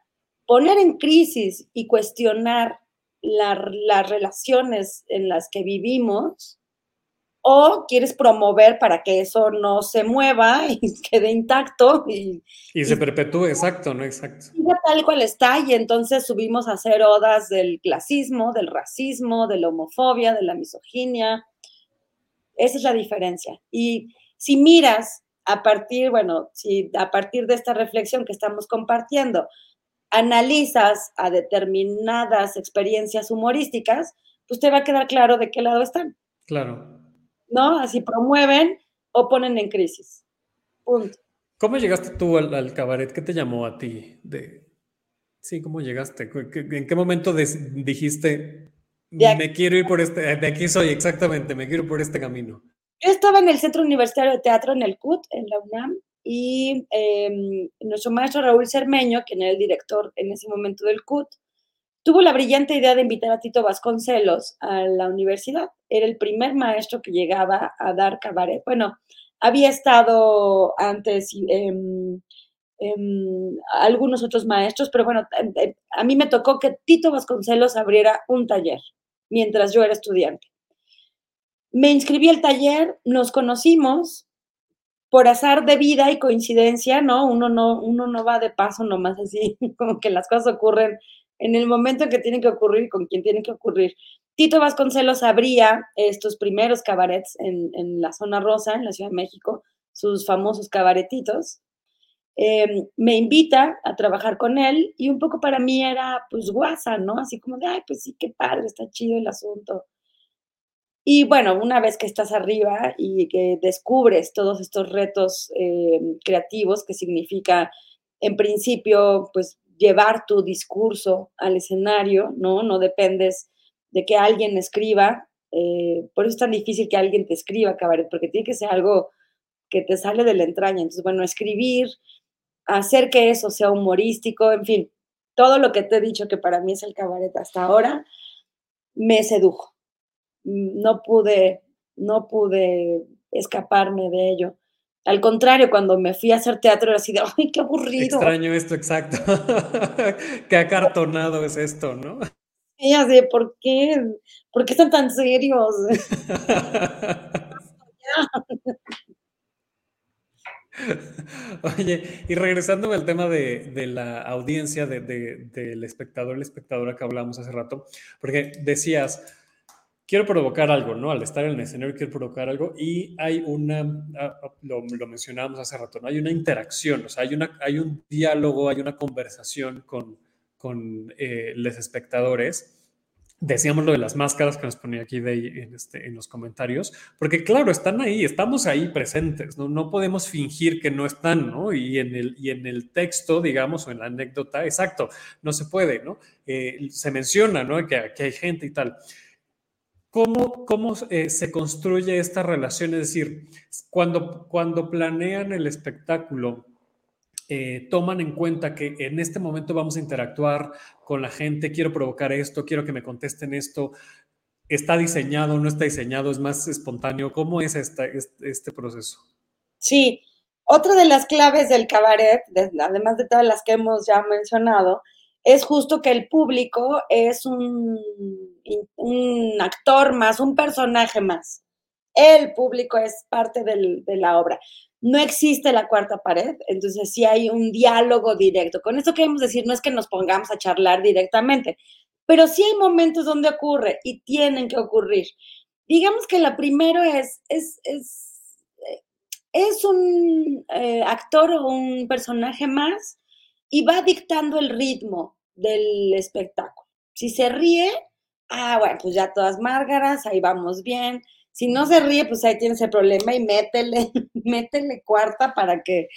Poner en crisis y cuestionar la- las relaciones en las que vivimos o quieres promover para que eso no se mueva y quede intacto y Y se perpetúe, exacto, ¿no? Exacto. tal cual está y entonces subimos a hacer odas del clasismo, del racismo, de la homofobia, de la misoginia. Esa es la diferencia. Y si miras a partir, bueno, si a partir de esta reflexión que estamos compartiendo, analizas a determinadas experiencias humorísticas, pues te va a quedar claro de qué lado están, Claro. ¿no? Así promueven o ponen en crisis. Punto. ¿Cómo llegaste tú al, al cabaret? ¿Qué te llamó a ti? De... Sí, ¿cómo llegaste? ¿Qué- qué- ¿En qué momento dijiste, me quiero ir por este, de aquí soy exactamente, me quiero ir por este camino? Yo estaba en el Centro Universitario de Teatro en el CUT, en la UNAM, y eh, nuestro maestro Raúl Cermeño, quien era el director en ese momento del CUT, tuvo la brillante idea de invitar a Tito Vasconcelos a la universidad. Era el primer maestro que llegaba a dar cabaret. Bueno, había estado antes em, em, algunos otros maestros, pero bueno, em, em, a mí me tocó que Tito Vasconcelos abriera un taller mientras yo era estudiante. Me inscribí al taller, nos conocimos por azar de vida y coincidencia, ¿no? Uno no, uno no va de paso nomás así, como que las cosas ocurren en el momento en que tienen que ocurrir con quien tienen que ocurrir. Tito Vasconcelos abría estos primeros cabarets en, en la zona rosa, en la Ciudad de México, sus famosos cabaretitos. Eh, me invita a trabajar con él y un poco para mí era pues guasa, ¿no? Así como de, ay, pues sí, qué padre, está chido el asunto. Y bueno, una vez que estás arriba y que descubres todos estos retos eh, creativos, que significa, en principio, pues llevar tu discurso al escenario, ¿no? No dependes de que alguien escriba. eh, por eso es tan difícil que alguien te escriba, cabaret, porque tiene que ser algo que te sale de la entraña. Entonces, bueno, escribir, hacer que eso sea humorístico, en fin, todo lo que te he dicho que para mí es el cabaret hasta ahora, me sedujo no pude, no pude escaparme de ello. Al contrario, cuando me fui a hacer teatro era así de, ¡ay, qué aburrido! Extraño esto, exacto. qué acartonado es esto, ¿no? Y así, ¿por qué? ¿Por qué están tan serios? Oye, y regresando al tema de, de la audiencia, de, de- del espectador, la espectadora que hablábamos hace rato, porque decías, quiero provocar algo, ¿no? Al estar en el escenario quiero provocar algo y hay una, ah, ah, lo, lo mencionábamos hace rato, ¿no? Hay una interacción, o sea, hay, una, hay un diálogo, hay una conversación con, con eh, los espectadores. Decíamos lo de las máscaras que nos ponía aquí de, en, este, en los comentarios, porque claro, están ahí, estamos ahí presentes, ¿no? No podemos fingir que no están, ¿no? Y en el, y en el texto, digamos, o en la anécdota, exacto, no se puede, ¿no? Eh, se menciona, ¿no? Que, que hay gente y tal. ¿Cómo, cómo eh, se construye esta relación? Es decir, cuando, cuando planean el espectáculo, eh, toman en cuenta que en este momento vamos a interactuar con la gente, quiero provocar esto, quiero que me contesten esto, está diseñado, no está diseñado, es más espontáneo. ¿Cómo es esta, este, este proceso? Sí, otra de las claves del cabaret, de, además de todas las que hemos ya mencionado, es justo que el público es un, actor más, un personaje más. El público es parte de la obra. No existe la cuarta pared, entonces sí hay un diálogo directo. Con esto queremos decir, no es que nos pongamos a charlar directamente, pero sí hay momentos donde ocurre y tienen que ocurrir. Digamos que la primero es, es, es, es un eh, actor o un personaje más y va dictando el ritmo del espectáculo. Si se ríe, ah, bueno, pues ya todas márgaras, ahí vamos bien. Si no se ríe, pues ahí tienes el problema y métele, métele cuarta para que,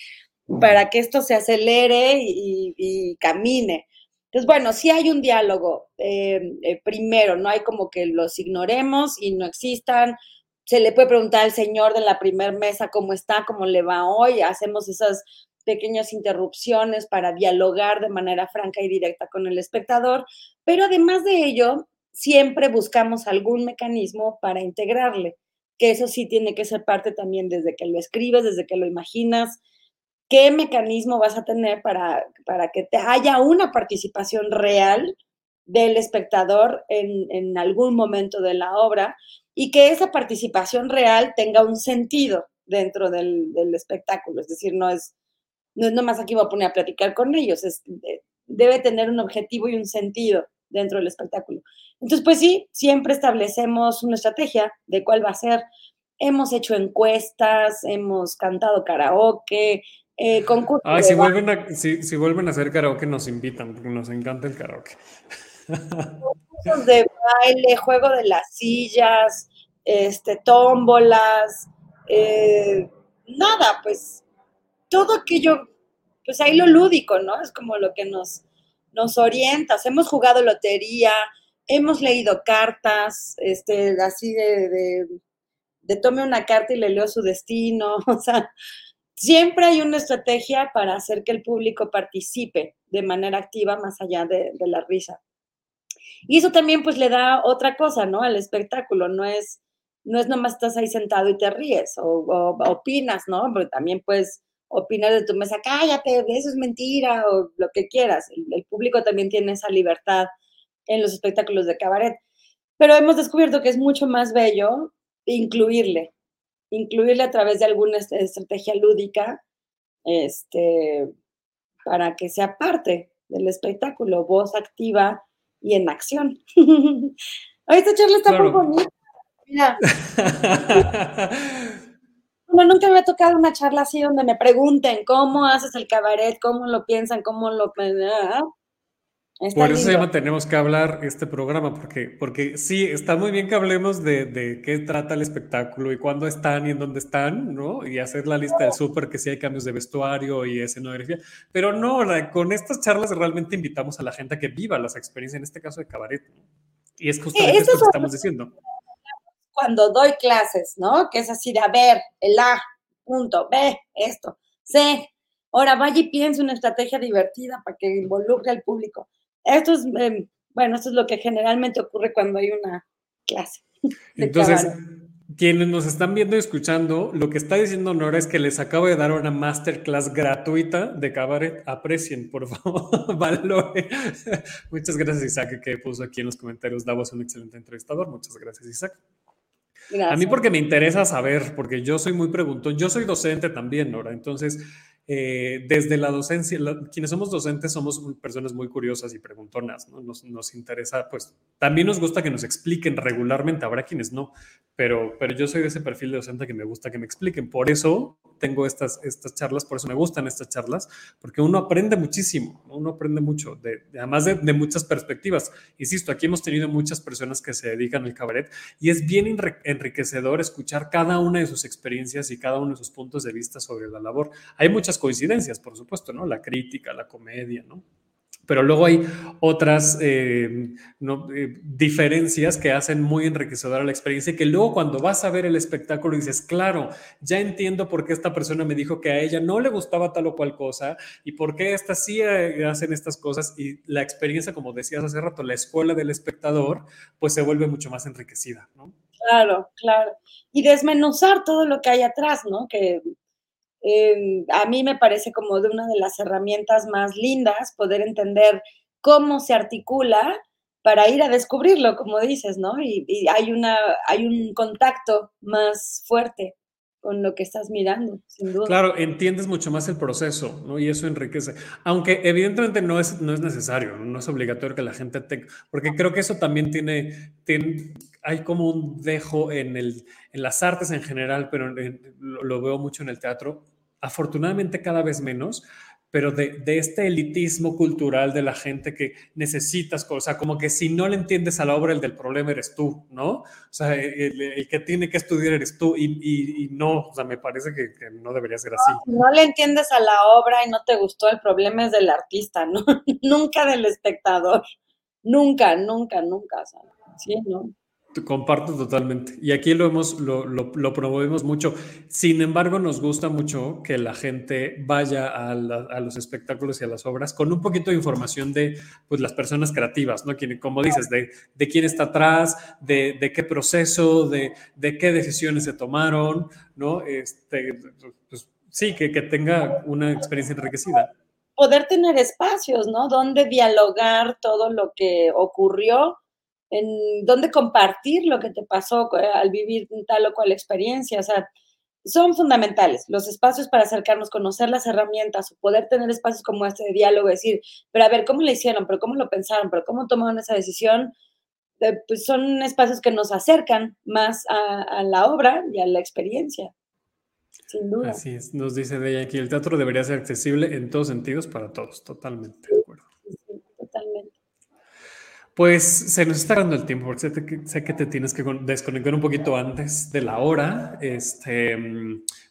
para que esto se acelere y, camine. Entonces, bueno, si hay un diálogo. Eh, eh, primero, no hay como que los ignoremos y no existan. Se le puede preguntar al señor de la primer mesa cómo está, cómo le va hoy. Hacemos esas pequeñas interrupciones para dialogar de manera franca y directa con el espectador. Pero además de ello, siempre buscamos algún mecanismo para integrarle, que eso sí tiene que ser parte también desde que lo escribes, desde que lo imaginas, qué mecanismo vas a tener para, para que te haya una participación real del espectador en, en algún momento de la obra y que esa participación real tenga un sentido dentro del, del espectáculo, es decir, no es, no es nomás aquí voy a poner a platicar con ellos, es, debe tener un objetivo y un sentido dentro del espectáculo. Entonces, pues sí, siempre establecemos una estrategia de cuál va a ser. Hemos hecho encuestas, hemos cantado karaoke, eh, concursos. Ay, si vuelven, a, si, vuelven a hacer karaoke, nos invitan, porque nos encanta el karaoke. Concursos de baile, juego de las sillas, este, tómbolas, eh, nada, pues todo aquello, pues ahí lo lúdico, ¿no? Es como lo que nos, nos orienta. Hemos jugado lotería, hemos leído cartas, este, así de, de, tome una carta y le leo su destino, o sea, siempre hay una estrategia para hacer que el público participe de manera activa más allá de, la risa. Y eso también pues le da otra cosa, ¿no? Al espectáculo, no es, no es nomás estás ahí sentado y te ríes o, opinas, ¿no? Porque también pues opinar de tu mesa, cállate, eso es mentira o lo que quieras. el público también tiene esa libertad en los espectáculos de cabaret. Pero hemos descubierto que es mucho más bello incluirle, incluirle a través de alguna estrategia lúdica, este, para que sea parte del espectáculo, voz activa y en acción. esta charla está muy bonita. Mira. no, nunca me ha tocado una charla así donde me pregunten cómo haces el cabaret, cómo lo piensan, cómo lo... ¿ah? Por eso se llama Tenemos que hablar este programa, porque, porque sí, está muy bien que hablemos de, de, qué trata el espectáculo y cuándo están y en dónde están, ¿no? Y hacer la lista del súper, que sí hay cambios de vestuario y escenografía. Pero no, con estas charlas realmente invitamos a la gente a que viva las experiencias, en este caso de cabaret. Y es justamente esto que estamos diciendo. Cuando doy clases, ¿no? Que es así de, a ver, el A, punto, B, esto, C. Ahora vaya y piense una estrategia divertida para que involucre al público esto es, em, bueno, esto es lo que generalmente ocurre cuando hay una clase. Entonces, quienes nos están viendo y escuchando, lo que está diciendo Nora es que les acabo de dar una masterclass gratuita de cabaret. Aprecien, por favor, valore. Muchas gracias, Isaac, que puso aquí en los comentarios. Davos un excelente entrevistador. Muchas gracias, Isaac. A mí porque me interesa saber, porque yo soy muy preguntón. Yo soy docente también, Nora. Entonces, eh, desde la docencia, quienes somos docentes somos personas muy curiosas y preguntonas, ¿no? Nos, nos, interesa, pues también nos gusta que nos expliquen regularmente, habrá quienes no, pero, pero yo soy de ese perfil de docente que me gusta que me expliquen, por eso tengo estas, estas charlas, por eso me gustan estas charlas, porque uno aprende muchísimo, uno aprende mucho, de, además de, de, muchas perspectivas. Insisto, aquí hemos tenido muchas personas que se dedican al cabaret y es bien enriquecedor escuchar cada una de sus experiencias y cada uno de sus puntos de vista sobre la labor. Hay muchas coincidencias, por supuesto, ¿no? La crítica, la comedia, ¿no? Pero luego hay otras eh, eh, diferencias que hacen muy enriquecedora la experiencia y que luego cuando vas a ver el espectáculo dices, claro, ya entiendo por qué esta persona me dijo que a ella no le gustaba tal o cual cosa y por qué estas sí eh, hacen estas cosas y la experiencia, como decías hace rato, la escuela del espectador, pues se vuelve mucho más enriquecida, ¿no? Claro, claro. Y desmenuzar todo lo que hay atrás, ¿no? Que A mí me parece como de una de las herramientas más lindas poder entender cómo se articula para ir a descubrirlo, como dices, ¿no? Y, hay, una, hay un contacto más fuerte con lo que estás mirando, sin duda. Claro, entiendes mucho más el proceso, ¿no? Y eso enriquece. Aunque evidentemente no es, no es necesario, no es obligatorio que la gente tenga, porque creo que eso también tiene hay como un dejo en, el, en las artes en general, pero lo, veo mucho en el teatro, afortunadamente cada vez menos, pero de, este elitismo cultural de la gente que necesitas, o sea, como que si no le entiendes a la obra, el del problema eres tú, ¿no? O sea, el, que tiene que estudiar eres tú y, no, o sea, me parece que, no debería ser así. No, le entiendes a la obra y no te gustó, el problema es del artista, ¿no? nunca del espectador, nunca, nunca, nunca, o sea, sí, ¿no? Comparto totalmente. Y aquí lo, hemos, lo, lo, promovemos mucho. Sin embargo, nos gusta mucho que la gente vaya a, los espectáculos y a las obras con un poquito de información de pues, las personas creativas, ¿no? como dices, de, de quién está atrás, de, de qué proceso, de, de, qué decisiones se tomaron, ¿no? Este, pues, sí, que, que tenga una experiencia enriquecida. Poder tener espacios, ¿no? Donde dialogar todo lo que ocurrió en dónde compartir lo que te pasó eh, al vivir tal o cual experiencia. O sea, son fundamentales los espacios para acercarnos, conocer las herramientas, poder tener espacios como este de diálogo, decir, pero a ver, ¿cómo lo hicieron? ¿Pero cómo lo pensaron? ¿Pero cómo tomaron esa decisión? Eh, pues son espacios que nos acercan más a, la obra y a la experiencia. Sin duda. Así es, nos dice de ella aquí, el teatro debería ser accesible en todos sentidos para todos, totalmente de acuerdo. Pues se nos está dando el tiempo, porque sé, que te tienes que desconectar un poquito antes de la hora. Este,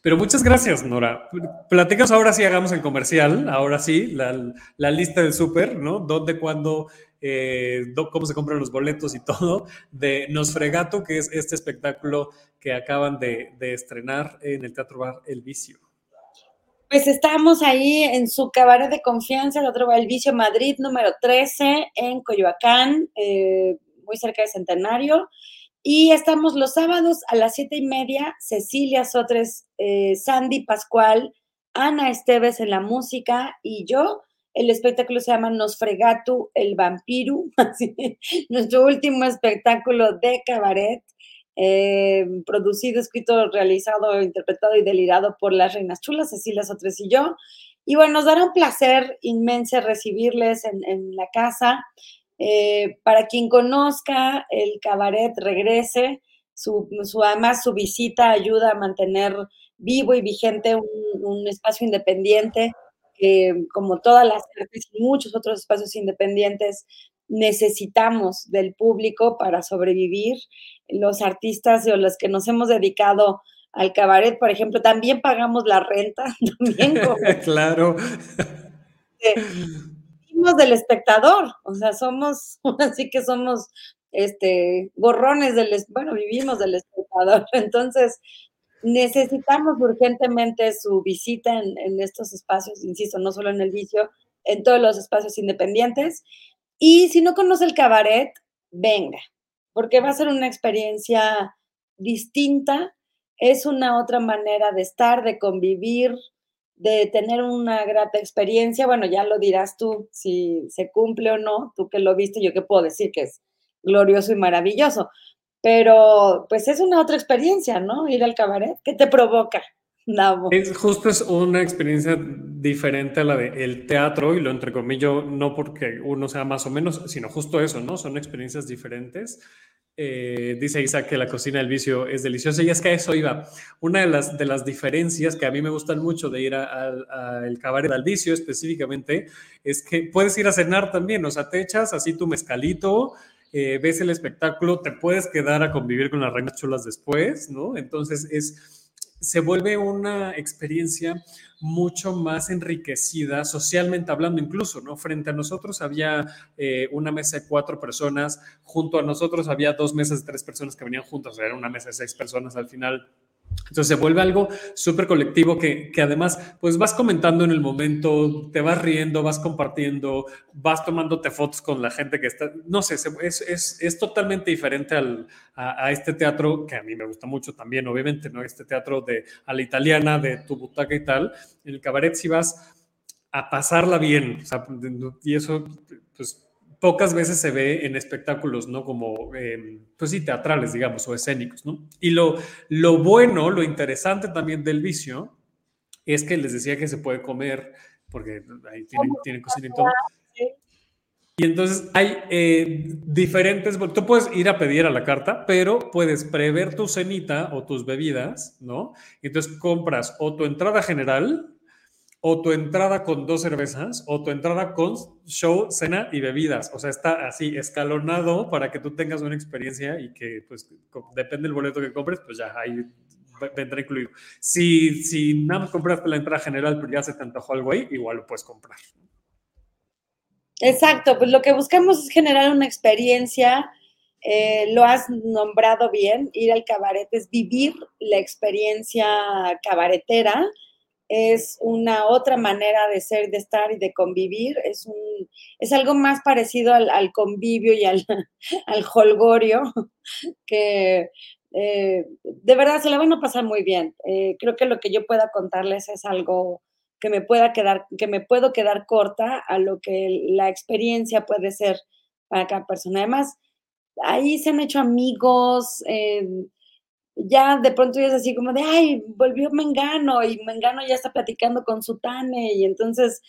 pero muchas gracias, Nora. Platicas ahora sí, hagamos el comercial, ahora sí, la, lista del súper, ¿no? ¿Dónde, cuándo, eh, cómo se compran los boletos y todo, de Nosfregato, que es este espectáculo que acaban de, de estrenar en el Teatro Bar El Vicio. Pues estamos ahí en su cabaret de confianza, el otro va el Vicio Madrid número 13 en Coyoacán, eh, muy cerca de Centenario. Y estamos los sábados a las siete y media, Cecilia Sotres, eh, Sandy Pascual, Ana Esteves en la música y yo. El espectáculo se llama Nosfregatu, el vampiru, nuestro último espectáculo de cabaret. Eh, producido, escrito, realizado, interpretado y delirado por las reinas chulas, Cecilia Sotres y yo. Y bueno, nos dará un placer inmenso recibirles en, la casa. Eh, para quien conozca el cabaret, regrese. Su, además, su visita ayuda a mantener vivo y vigente un, espacio independiente que, como todas las artes muchos otros espacios independientes, necesitamos del público para sobrevivir. Los artistas o los que nos hemos dedicado al cabaret, por ejemplo, también pagamos la renta, también claro. Vivimos del espectador, o sea, somos, así que somos este gorrones del, bueno, vivimos del espectador. Entonces, necesitamos urgentemente su visita en, en estos espacios, insisto, no solo en el vicio, en todos los espacios independientes y si no conoce el cabaret, venga, porque va a ser una experiencia distinta, es una otra manera de estar, de convivir, de tener una grata experiencia. Bueno, ya lo dirás tú si se cumple o no, tú que lo viste, yo que puedo decir que es glorioso y maravilloso, pero pues es una otra experiencia, ¿no? Ir al cabaret, ¿qué te provoca? Es, justo es una experiencia diferente a la del teatro, y lo entrecomillo no porque uno sea más o menos, sino justo eso, ¿no? Son experiencias diferentes. Eh, dice Isaac que la cocina del vicio es deliciosa y es que a eso iba. Una de las, de las diferencias que a mí me gustan mucho de ir al cabaret al vicio específicamente es que puedes ir a cenar también, o sea, te echas así tu mezcalito, eh, ves el espectáculo, te puedes quedar a convivir con las reinas chulas después, ¿no? Entonces es se vuelve una experiencia mucho más enriquecida, socialmente hablando incluso, ¿no? Frente a nosotros había eh, una mesa de cuatro personas, junto a nosotros había dos mesas de tres personas que venían juntas, era una mesa de seis personas al final entonces se vuelve algo súper colectivo que, que, además pues vas comentando en el momento, te vas riendo, vas compartiendo, vas tomándote fotos con la gente que está, no sé, es, es, es totalmente diferente al, a, este teatro que a mí me gusta mucho también, obviamente, ¿no? Este teatro de a la italiana, de tu butaca y tal. En el cabaret si vas a pasarla bien, o sea, y eso pues pocas veces se ve en espectáculos, ¿no? Como, em, pues sí, teatrales, digamos, o escénicos, ¿no? Y lo, lo bueno, lo interesante también del vicio es que les decía que se puede comer, porque ahí tienen, tienen cocina y todo. Y entonces hay eh, diferentes, tú puedes ir a pedir a la carta, pero puedes prever tu cenita o tus bebidas, ¿no? Entonces compras o tu entrada general o tu entrada con dos cervezas o tu entrada con show, cena y bebidas. O sea, está así escalonado para que tú tengas una experiencia y que, pues, depende del boleto que compres, pues ya ahí vendrá incluido. Si, si nada más compraste la entrada general, pero ya se te antojó algo ahí, igual lo puedes comprar. Exacto, pues lo que buscamos es generar una experiencia, eh, lo has nombrado bien, ir al cabaret es vivir la experiencia cabaretera es una otra manera de ser, de estar y de convivir. Es, un, es algo más parecido al, convivio y al, al holgorio, que eh, de verdad se la van a pasar muy bien. Eh, creo que lo que yo pueda contarles es algo que me pueda quedar, que me puedo quedar corta a lo que la experiencia puede ser para cada persona. Además, ahí se han hecho amigos. Eh, ya de pronto ya es así como de, ay, volvió Mengano y Mengano ya está platicando con Sutane y entonces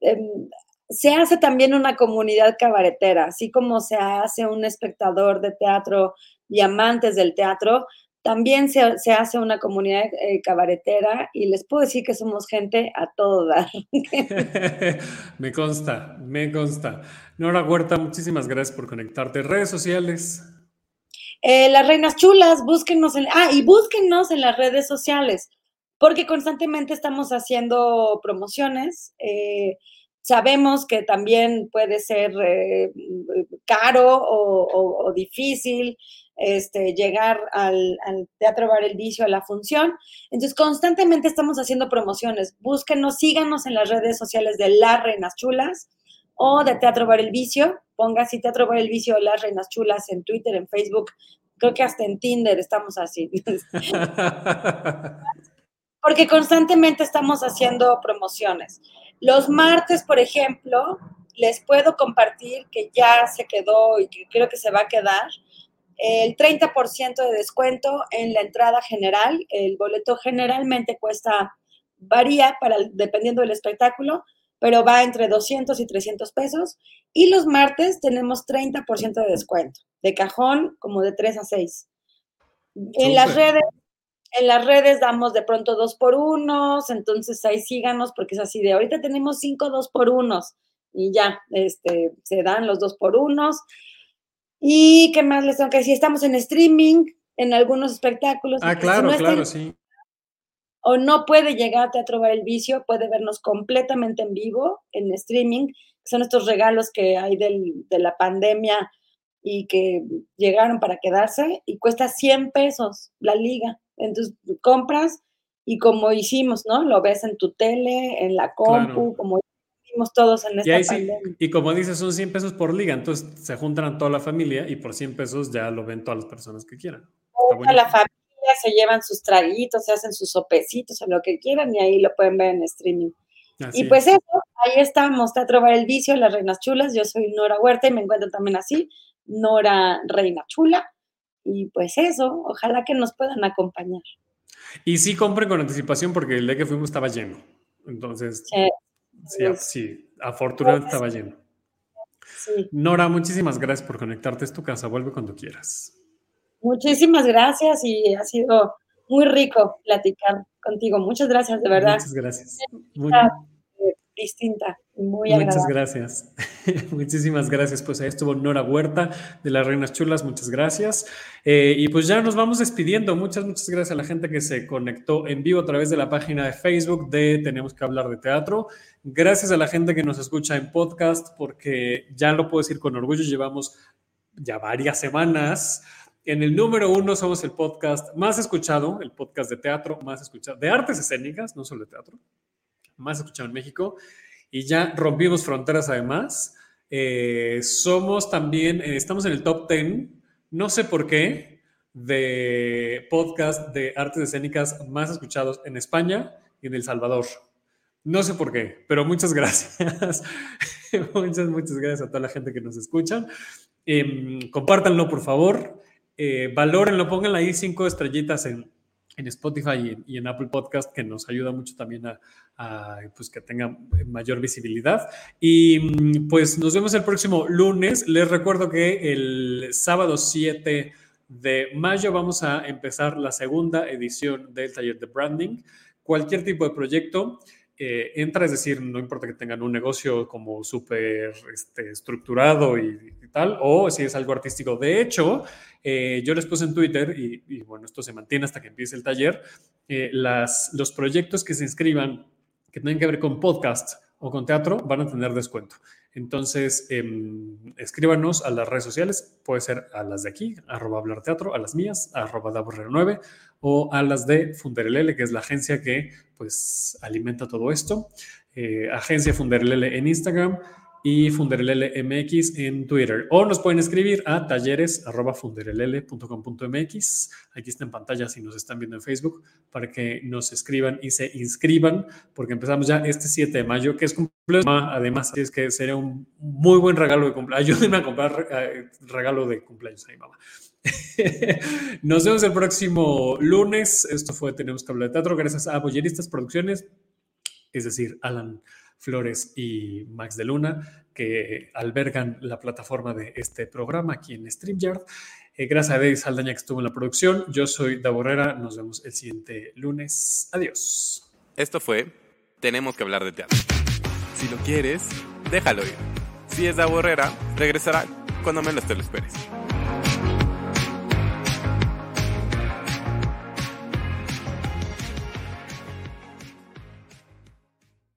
em, se hace también una comunidad cabaretera, así como se hace un espectador de teatro y amantes del teatro, también se, hace una comunidad eh, cabaretera y les puedo decir que somos gente a todo dar. me consta, me consta. Nora Huerta, muchísimas gracias por conectarte. Redes sociales. Eh, las reinas chulas, búsquenos en, ah, y en las redes sociales, porque constantemente estamos haciendo promociones. Eh, sabemos que también puede ser eh, caro o, difícil este, llegar al, al, Teatro Bar El Vicio, a la función. Entonces, constantemente estamos haciendo promociones. Búsquenos, síganos en las redes sociales de Las Reinas Chulas o de Teatro Bar El Vicio. Ponga así Teatro Bar El Vicio Las Reinas Chulas en Twitter, en Facebook. Creo que hasta en Tinder estamos así. Porque constantemente estamos haciendo promociones. Los martes, por ejemplo, les puedo compartir que ya se quedó y que creo que se va a quedar el 30% de descuento en la entrada general. El boleto generalmente cuesta, varía para, dependiendo del espectáculo, pero va entre 200 y 300 pesos. Y los martes tenemos 30% de descuento, de cajón como de 3 a 6. En las redes, en las redes damos de pronto 2 por 1 entonces ahí síganos porque es así de ahorita tenemos 5 2 por 1 y ya, este, se dan los 2 por 1 ¿Y qué más les tengo que decir? Estamos en streaming en algunos espectáculos. Ah, claro, claro, sí o no puede llegar a Teatro Bar El Vicio, puede vernos completamente en vivo, en streaming, son estos regalos que hay de la pandemia y que llegaron para quedarse y cuesta 100 pesos la liga. Entonces compras y como hicimos, ¿no? Lo ves en tu tele, en la compu, como hicimos todos en esta y pandemia. y como dices, son 100 pesos por liga, entonces se juntan toda la familia y por 100 pesos ya lo ven todas las personas que quieran. Toda la familia se llevan sus traguitos, se hacen sus sopecitos o lo que quieran y ahí lo pueden ver en streaming. Y pues eso, ahí estamos, Teatro Bar El Vicio, Las Reinas Chulas, yo soy Nora Huerta y me encuentro también así, Nora Reina Chula. Y pues eso, ojalá que nos puedan acompañar. Y sí compren con anticipación porque el día que fuimos estaba lleno. Entonces, sí, sí, afortunadamente estaba lleno. Nora, muchísimas gracias por conectarte. Es tu casa, vuelve cuando quieras. Muchísimas gracias y ha sido muy rico platicar contigo. Muchas gracias, de verdad. Muchas gracias. Muy... distinta, muy Muchas gracias. Muchísimas gracias. Pues ahí estuvo Nora Huerta de las Reinas Chulas. Muchas gracias. Eh, y pues ya nos vamos despidiendo. Muchas, muchas gracias a la gente que se conectó en vivo a través de la página de Facebook de Tenemos que hablar de teatro. Gracias a la gente que nos escucha en podcast, porque ya lo puedo decir con orgullo, llevamos ya varias semanas en el número uno somos el podcast más escuchado, el podcast de teatro más escuchado, de artes escénicas, no solo de teatro, más escuchado en México. Y ya rompimos fronteras además. Eh, somos también, eh, estamos en el top 10, no sé por qué, de podcast de artes escénicas más escuchados en España y en El Salvador. No sé por qué, pero muchas gracias. muchas, muchas gracias a toda la gente que nos escucha. Eh, compártanlo, por favor eh, valórenlo, pónganle ahí cinco estrellitas en, Spotify y en, Apple Podcast, que nos ayuda mucho también a, pues, que tenga mayor visibilidad. Y mm, pues nos vemos el próximo lunes. Les recuerdo que el sábado 7 de mayo vamos a empezar la segunda edición del taller de branding. Cualquier tipo de proyecto eh, entra, es decir, no importa que tengan un negocio como súper este, estructurado y, tal, o si es algo artístico. De hecho, eh, yo les puse en Twitter, y, bueno, esto se mantiene hasta que empiece el taller, eh, las, los proyectos que se inscriban que tengan que ver con podcast o con teatro van a tener descuento. Entonces, em, escríbanos a las redes sociales, puede ser a las de aquí, arroba hablar teatro, a las mías, arroba 9 o a las de Funderelele, que es la agencia que pues alimenta todo esto. Eh, agencia Funderelele en Instagram y MX en Twitter. O nos pueden escribir a talleres.funderelele.com.mx. Aquí está en pantalla si nos están viendo en Facebook para que nos escriban y se inscriban, porque empezamos ya este 7 de mayo, que es cumpleaños. Además, es que sería un muy buen regalo de cumpleaños. Ayúdenme a comprar eh, regalo de cumpleaños a mi mamá. Nos vemos el próximo lunes. Esto fue Tenemos que hablar de teatro gracias a Bolleristas Producciones, es decir, Alan Flores y Max de Luna, que albergan la plataforma de este programa aquí en StreamYard. Eh, gracias a David Saldaña que estuvo en la producción. Yo soy Daborrera. Nos vemos el siguiente lunes. Adiós. Esto fue Tenemos que hablar de teatro. Si lo quieres, déjalo ir. Si es Daborrera, regresará cuando menos te lo esperes.